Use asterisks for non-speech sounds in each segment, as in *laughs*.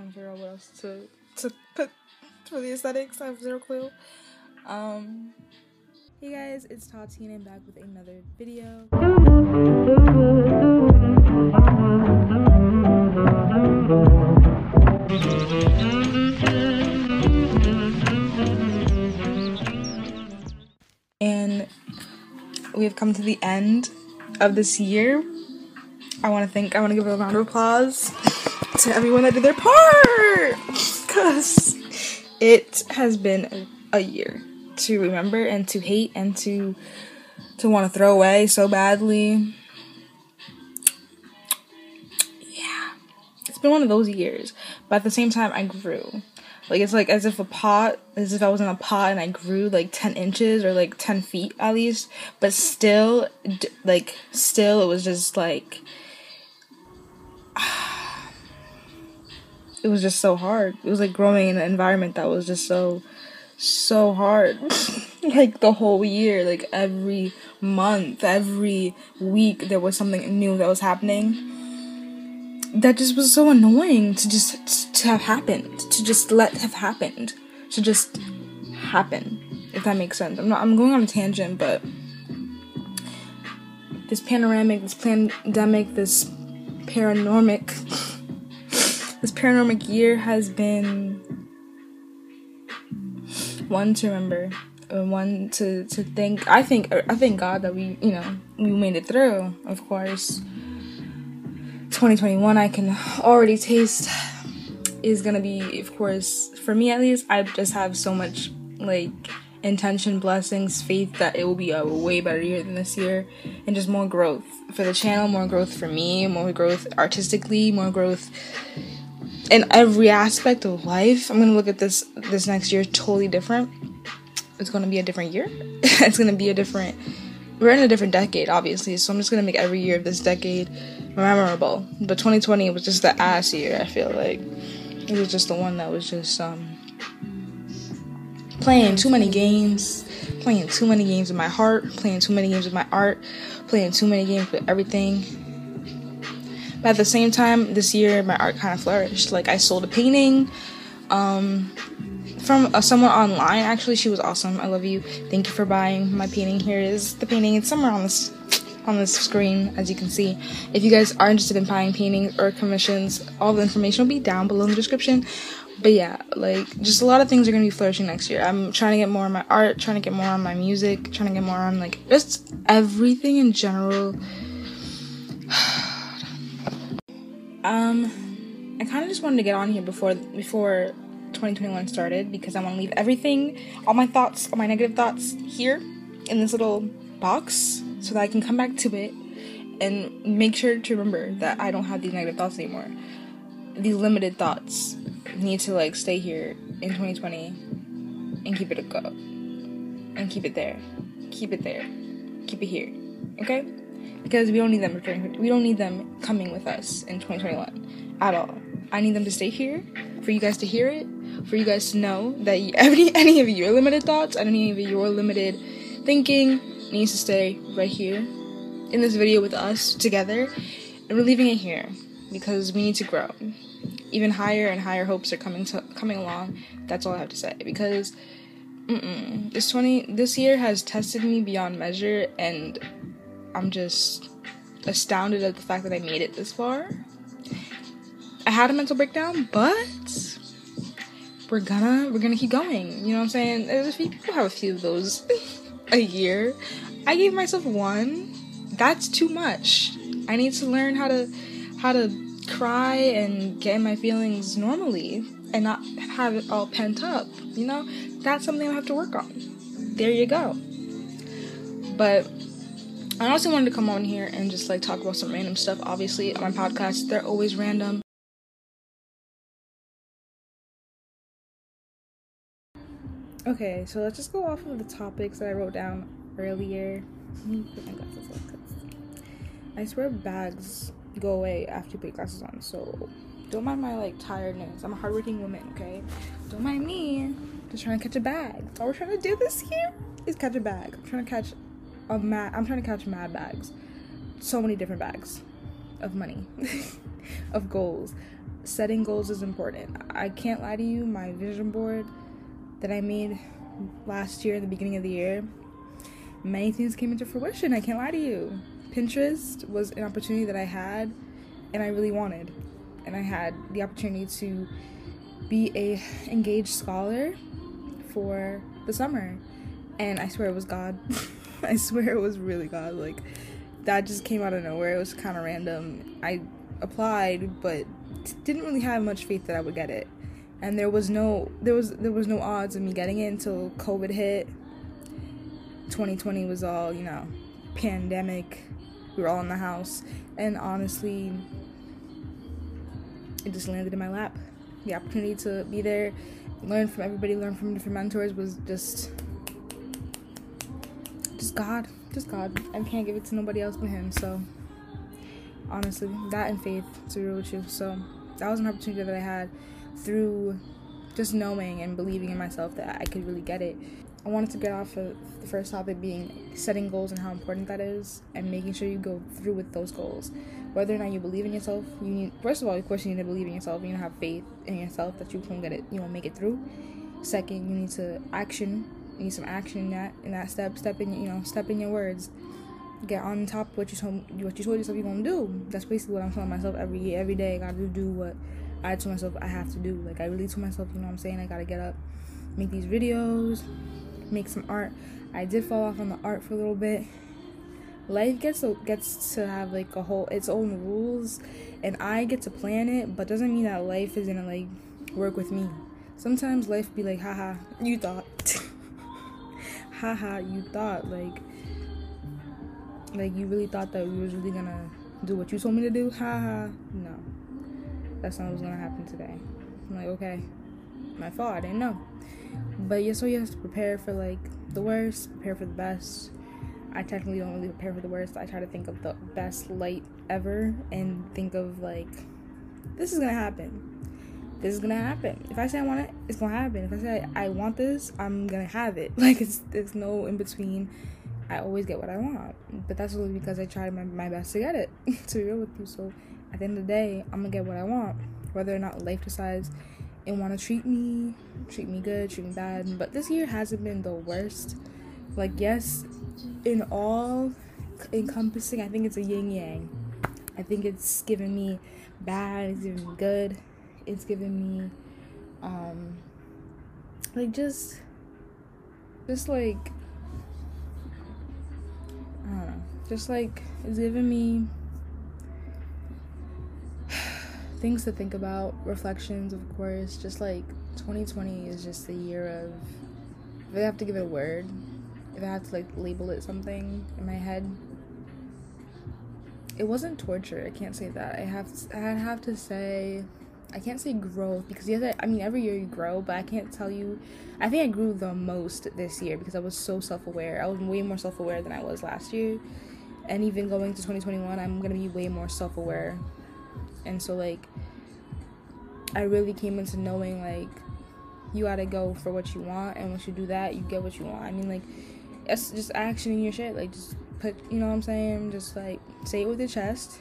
Gonna figure out what else to to put for the aesthetics. I have zero clue. Um, hey guys, it's Tati and back with another video. And we have come to the end of this year. I want to thank, I want to give a round of applause to everyone that did their part because it has been a year to remember and to hate and to to want to throw away so badly. Yeah. It's been one of those years, but at the same time I grew. Like it's like as if a pot, as if I was in a pot and I grew like 10 inches or like 10 feet at least, but still like still it was just like it was just so hard. It was like growing in an environment that was just so so hard. *laughs* like the whole year, like every month, every week there was something new that was happening. That just was so annoying to just to have happened, to just let have happened, to just happen. If that makes sense. I'm not I'm going on a tangent, but this panoramic, this pandemic, this paranormic this paranormal year has been one to remember uh, one to to thank i think i thank god that we you know we made it through. Of course 2021 i can already taste is gonna be of course for me at least i just have so much like intention blessings faith that it will be a way better year than this year and just more growth for the channel more growth for me more growth artistically more growth in every aspect of life. I'm gonna look at this this next year totally different. It's gonna be a different year. *laughs* it's gonna be a different. We're in a different decade, obviously. So I'm just gonna make every year of this decade memorable. But 2020 was just the ass year. I feel like it was just the one that was just um playing too many games, playing too many games with my heart, playing too many games with my art, playing too many games with everything but at the same time, this year my art kind of flourished. Like I sold a painting um, from uh, someone online. Actually, she was awesome. I love you. Thank you for buying my painting. Here is the painting. It's somewhere on this on this screen, as you can see. If you guys are interested in buying paintings or commissions, all the information will be down below in the description. But yeah, like just a lot of things are gonna be flourishing next year. I'm trying to get more on my art, trying to get more on my music, trying to get more on like just everything in general. Um, I kind of just wanted to get on here before before 2021 started because I want to leave everything, all my thoughts, all my negative thoughts here in this little box so that I can come back to it and make sure to remember that I don't have these negative thoughts anymore. These limited thoughts need to like stay here in 2020 and keep it a go and keep it there, keep it there, keep it here. Okay because we don't need them returning. We don't need them coming with us in 2021 at all. I need them to stay here for you guys to hear it, for you guys to know that any *laughs* any of your limited thoughts and any of your limited thinking needs to stay right here in this video with us together, and we're leaving it here because we need to grow. Even higher and higher hopes are coming to coming along. That's all I have to say because. Mm-mm. This 20 this year has tested me beyond measure and I'm just astounded at the fact that I made it this far. I had a mental breakdown, but we're gonna we're gonna keep going. You know what I'm saying? There's a few people have a few of those *laughs* a year. I gave myself one. That's too much. I need to learn how to how to cry and get my feelings normally and not have it all pent up. You know, that's something I have to work on. There you go. But I also wanted to come on here and just like talk about some random stuff. Obviously, on my podcast, they're always random. Okay, so let's just go off of the topics that I wrote down earlier. I swear bags go away after you put glasses on, so don't mind my like tiredness. I'm a hardworking woman, okay? Don't mind me. Just trying to catch a bag. All we're trying to do this year is catch a bag. I'm trying to catch mad. I'm trying to catch mad bags. So many different bags. of money, *laughs* of goals. Setting goals is important. I can't lie to you, my vision board that I made last year, the beginning of the year, many things came into fruition. I can't lie to you. Pinterest was an opportunity that I had and I really wanted. And I had the opportunity to be a engaged scholar for the summer. And I swear it was God. *laughs* *laughs* I swear it was really God. Like that just came out of nowhere. It was kind of random. I applied, but didn't really have much faith that I would get it. And there was no there was there was no odds of me getting it until COVID hit. 2020 was all, you know, pandemic. We were all in the house, and honestly, it just landed in my lap. The opportunity to be there, learn from everybody, learn from different mentors was just just God, just God. I can't give it to nobody else but Him. So honestly, that and faith to be real with you. So that was an opportunity that I had through just knowing and believing in myself that I could really get it. I wanted to get off of the first topic being setting goals and how important that is, and making sure you go through with those goals. Whether or not you believe in yourself, you need first of all, of course, you need to believe in yourself. You need to have faith in yourself that you can get it. You know, make it through. Second, you need to action you need some action in that in that step. Step in you know step in your words. Get on top of what you told what you told yourself you're gonna do. That's basically what I'm telling myself every year, every day. I gotta do what I told myself I have to do. Like I really told myself, you know what I'm saying? I gotta get up, make these videos, make some art. I did fall off on the art for a little bit. Life gets to, gets to have like a whole its own rules, and I get to plan it, but doesn't mean that life is gonna like work with me. Sometimes life be like, haha, you thought. Haha, you thought like like you really thought that we was really gonna do what you told me to do? Haha. No. That's not what's gonna happen today. I'm like, okay. My fault, I didn't know. But yeah, so you have to prepare for like the worst, prepare for the best. I technically don't really prepare for the worst. I try to think of the best light ever and think of like this is gonna happen this is gonna happen. If I say I want it, it's gonna happen. If I say I want this, I'm gonna have it. *laughs* Like it's there's no in between. I always get what I want, but that's only because I tried my, my best to get it. *laughs* to be real with you, so at the end of the day, I'm gonna get what I want, whether or not life decides and want to treat me, treat me good, treat me bad. But this year hasn't been the worst. Like yes, in all encompassing, I think it's a yin yang. I think it's giving me bad, it's giving me good it's given me um like just just like I don't know, just like it's given me *sighs* things to think about, reflections, of course. Just like 2020 is just the year of. If I have to give it a word, if I have to like label it something in my head, it wasn't torture. I can't say that. I have. To, I have to say I can't say growth because the other I mean every year you grow, but I can't tell you I think I grew the most this year because I was so self-aware. I was way more self-aware than I was last year. And even going to 2021, I'm going to be way more self-aware. And so like I really came into knowing like you got to go for what you want and once you do that, you get what you want. I mean like it's just action in your shit like just put, you know what I'm saying? Just like say it with your chest.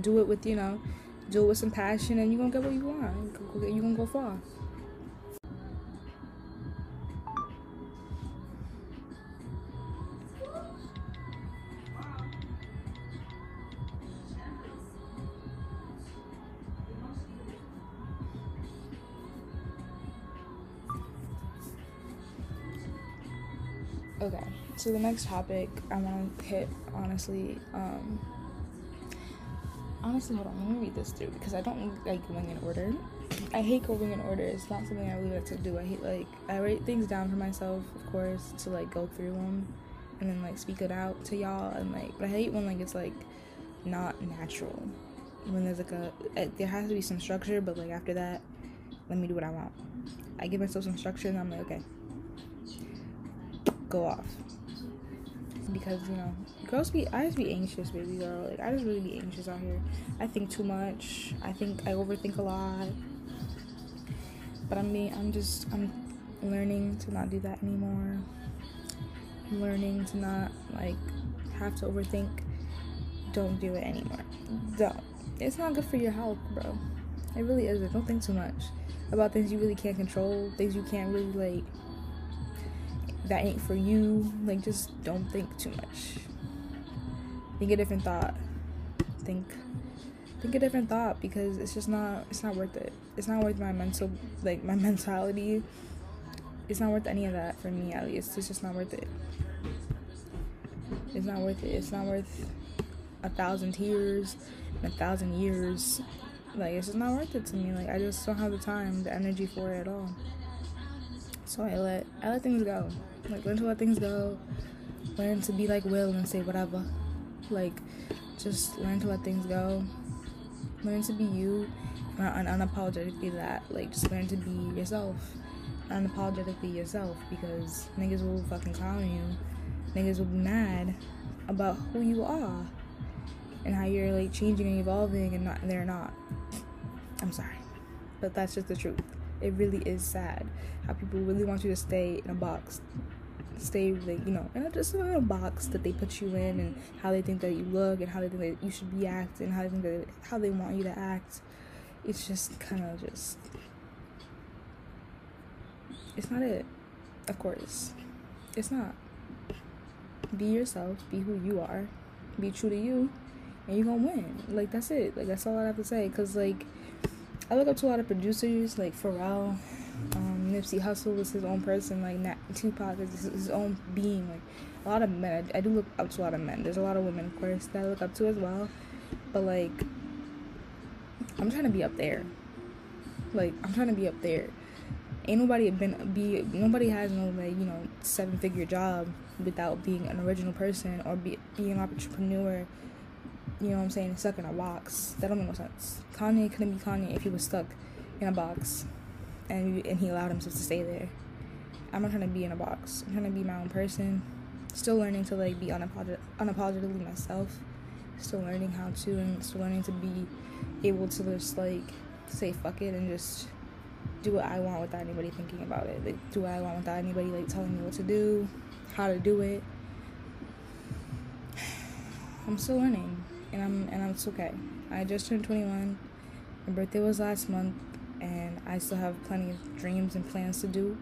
Do it with, you know, do it with some passion, and you're gonna get what you want. You're gonna go far. Okay, so the next topic I want to hit, honestly, um, honestly, hold on, let me read this through because I don't like going in order. I hate going in order. It's not something I really like to do. I hate like I write things down for myself, of course, to like go through them and then like speak it out to y'all and like. But I hate when like it's like not natural. When there's like a, a there has to be some structure, but like after that, let me do what I want. I give myself some structure and I'm like, okay, go off because you know girls be I just be anxious, baby girl. Like I just really be anxious out here. I think too much. I think I overthink a lot. But I'm being I'm just I'm learning to not do that anymore. I'm learning to not like have to overthink don't do it anymore. Don't. It's not good for your health, bro. It really isn't. Don't think too much about things you really can't control, things you can't really like that ain't for you. Like just don't think too much. Think a different thought. Think think a different thought because it's just not it's not worth it. It's not worth my mental like my *laughs* mentality. It's not worth any of that for me at least. It's just not worth it. It's not worth it. It's not worth a thousand tears, a thousand years. Like it's just not worth it to me. Like I just don't have the time, the energy for it at all. So I let I let things go. Like learn to let things go. Learn to be like Will and say whatever. Like just learn to let things go. Learn to be you and unapologetically that. Like just learn to be yourself. Unapologetically yourself because niggas will fucking clown you. Niggas will be mad about who you are and how you're like changing and evolving and not and they're not. I'm sorry. But that's just the truth. It really is sad how people really want you to stay in a box. Stay like, you know, in a, just in a box that they put you in and how they think that you look and how they think that you should be acting, how they think that how they want you to act. It's just kind of just it's not it. Of course. It's not. Be yourself, be who you are, be true to you, and you're gonna win. Like that's it. Like that's all I have to say. Cause like I look up to a lot of producers like Pharrell, um, Nipsey Hussle is his own person. Like Nat, Tupac is his own being. Like a lot of men. I, I do look up to a lot of men. There's a lot of women, of course, that I look up to as well. But like, I'm trying to be up there. Like I'm trying to be up there. Ain't nobody been be nobody has no like you know seven figure job without being an original person or be being an entrepreneur you know what I'm saying, stuck in a box. That don't make no sense. Kanye couldn't be Kanye if he was stuck in a box and and he allowed himself to stay there. I'm not trying to be in a box. I'm trying to be my own person. Still learning to like be unapolog- unapologetically myself. Still learning how to and still learning to be able to just like say fuck it and just do what I want without anybody thinking about it. Like do what I want without anybody like telling me what to do, how to do it. *sighs* I'm still learning and I'm and I'm, it's okay. I just turned 21. My birthday was last month, and I still have plenty of dreams and plans to do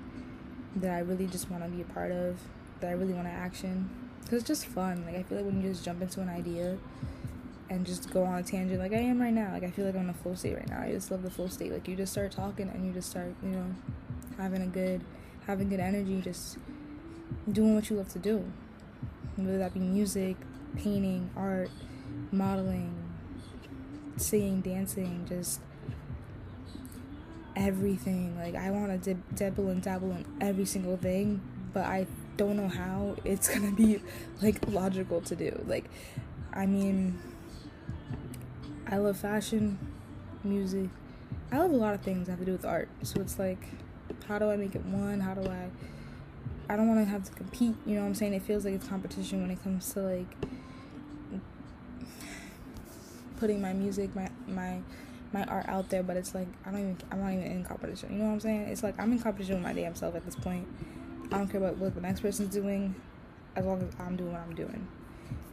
that I really just want to be a part of. That I really want to action. Cause it's just fun. Like I feel like when you just jump into an idea and just go on a tangent, like I am right now. Like I feel like I'm in a flow state right now. I just love the flow state. Like you just start talking and you just start, you know, having a good, having good energy, just doing what you love to do. Whether that be music, painting, art modeling, singing, dancing, just everything. Like I want to dib- dabble and dabble in every single thing, but I don't know how it's *laughs* gonna be like logical to do. Like, I mean, I love fashion, music. I love a lot of things that have to do with art. So it's like, how do I make it one? How do I? I don't want to have to compete. You know what I'm saying? It feels like it's competition when it comes to like putting my music, my my my art out there, but it's like I don't even I'm not even in competition. You know what I'm saying? It's like I'm in competition with my damn self at this point. I don't care about what the next person's doing, as long as I'm doing what I'm doing.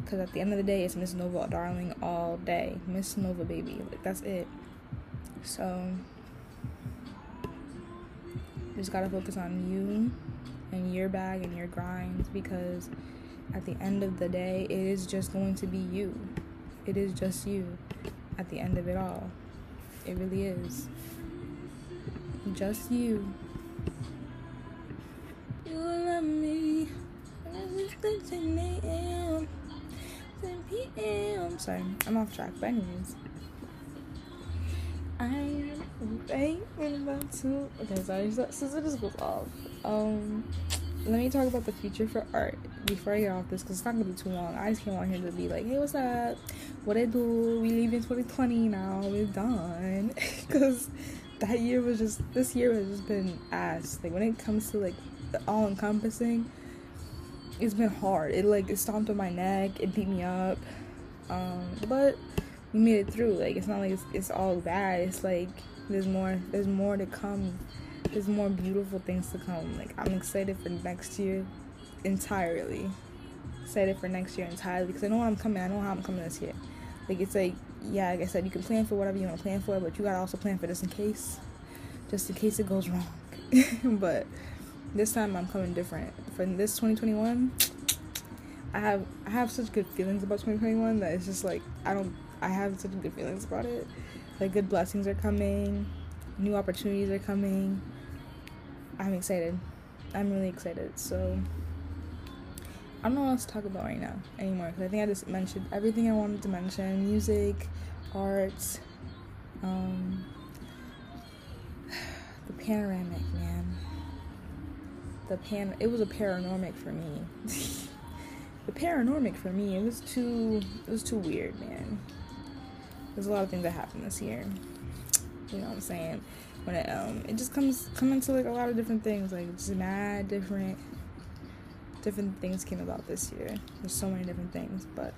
Cause at the end of the day, it's Miss Nova, darling, all day. Miss Nova, baby, like that's it. So, just gotta focus on you and your bag and your grind because at the end of the day, it is just going to be you it is just you at the end of it all. It really is. Just you. You love me. It's 10 a.m. Sorry, I'm off track, but anyways. I'm waiting about to. Okay, sorry, so, so it just goes off. Um, let me talk about the future for art before I get off this because it's not gonna be too long. I just came on here to be like, hey, what's up? What I do? We leave in 2020 now. We're done *laughs* because that year was just this year has just been ass. Like when it comes to like the all encompassing, it's been hard. It like it stomped on my neck. It beat me up. Um, but we made it through. Like it's not like it's, it's all bad. It's like there's more. There's more to come. There's more beautiful things to come. Like I'm excited for next year entirely. excited for next year entirely because I know I'm coming. I know how I'm coming this year. Like it's like yeah, like I said, you can plan for whatever you want to plan for, but you gotta also plan for just in case, just in case it goes wrong. *laughs* but this time I'm coming different. For this 2021, I have I have such good feelings about 2021 that it's just like I don't I have such good feelings about it. Like good blessings are coming, new opportunities are coming. I'm excited. I'm really excited. So I don't know what else to talk about right now anymore because I think I just mentioned everything I wanted to mention: music, art, um, *sighs* the panoramic man. The pan. It was a paranormic for me. *laughs* the paranormic for me. It was too. It was too weird, man. There's a lot of things that happened this year. You know what I'm saying? When it um, it just comes come into like a lot of different things. Like it's mad different different things came about this year. There's so many different things, but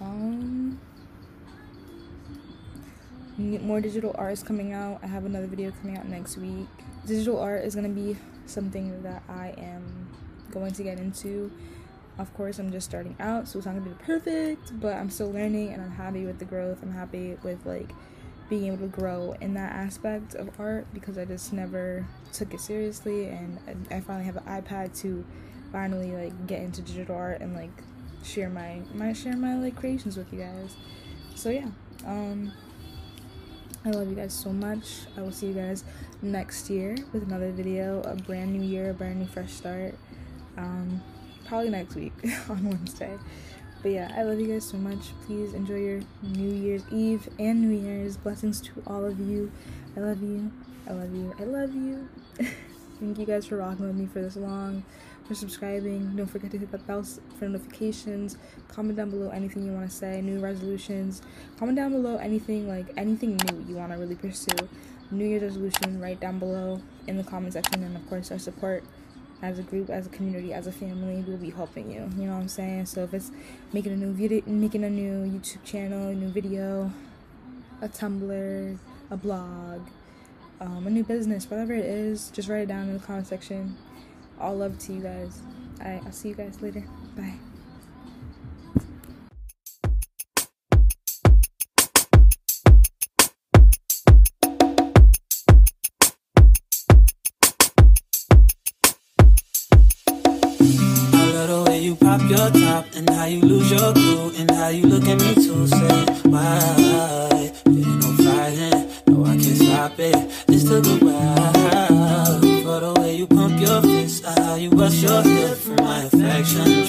um more digital art is coming out. I have another video coming out next week. Digital art is to be something that I am going to get into. Of course, I'm just starting out, so it's not to be perfect, but I'm still learning and I'm happy with the growth. I'm happy with like being able to grow in that aspect of art because I just never took it seriously and I finally have an iPad to finally like get into digital art and like share my my share my like creations with you guys. So yeah, um I love you guys so much. I will see you guys next year with another video, a brand new year, a brand new fresh start. Um probably next week *laughs* on Wednesday. But yeah, I love you guys so much. Please enjoy your New Year's Eve and New Year's. Blessings to all of you. I love you. I love you. I love you. *laughs* Thank you guys for rocking with me for this long, for subscribing. Don't forget to hit that bell for notifications. Comment down below anything you want to say, new resolutions. Comment down below anything like anything new you want to really pursue. New Year's resolution right down below in the comment section, and of course our support as a group, as a community, as a family, we'll be helping you. You know what I'm saying? So if it's making a new video, making a new YouTube channel, a new video, a Tumblr, a blog, um, a new business, whatever it is, just write it down in the comment section. All love to you guys. Alright, I'll see you guys later. Bye. Pop your top and how you lose your cool and how you look at me to say why? Ain't no fighting. No I can't stop it. This took a while for the way you pump your fist how you bust your hip for my affection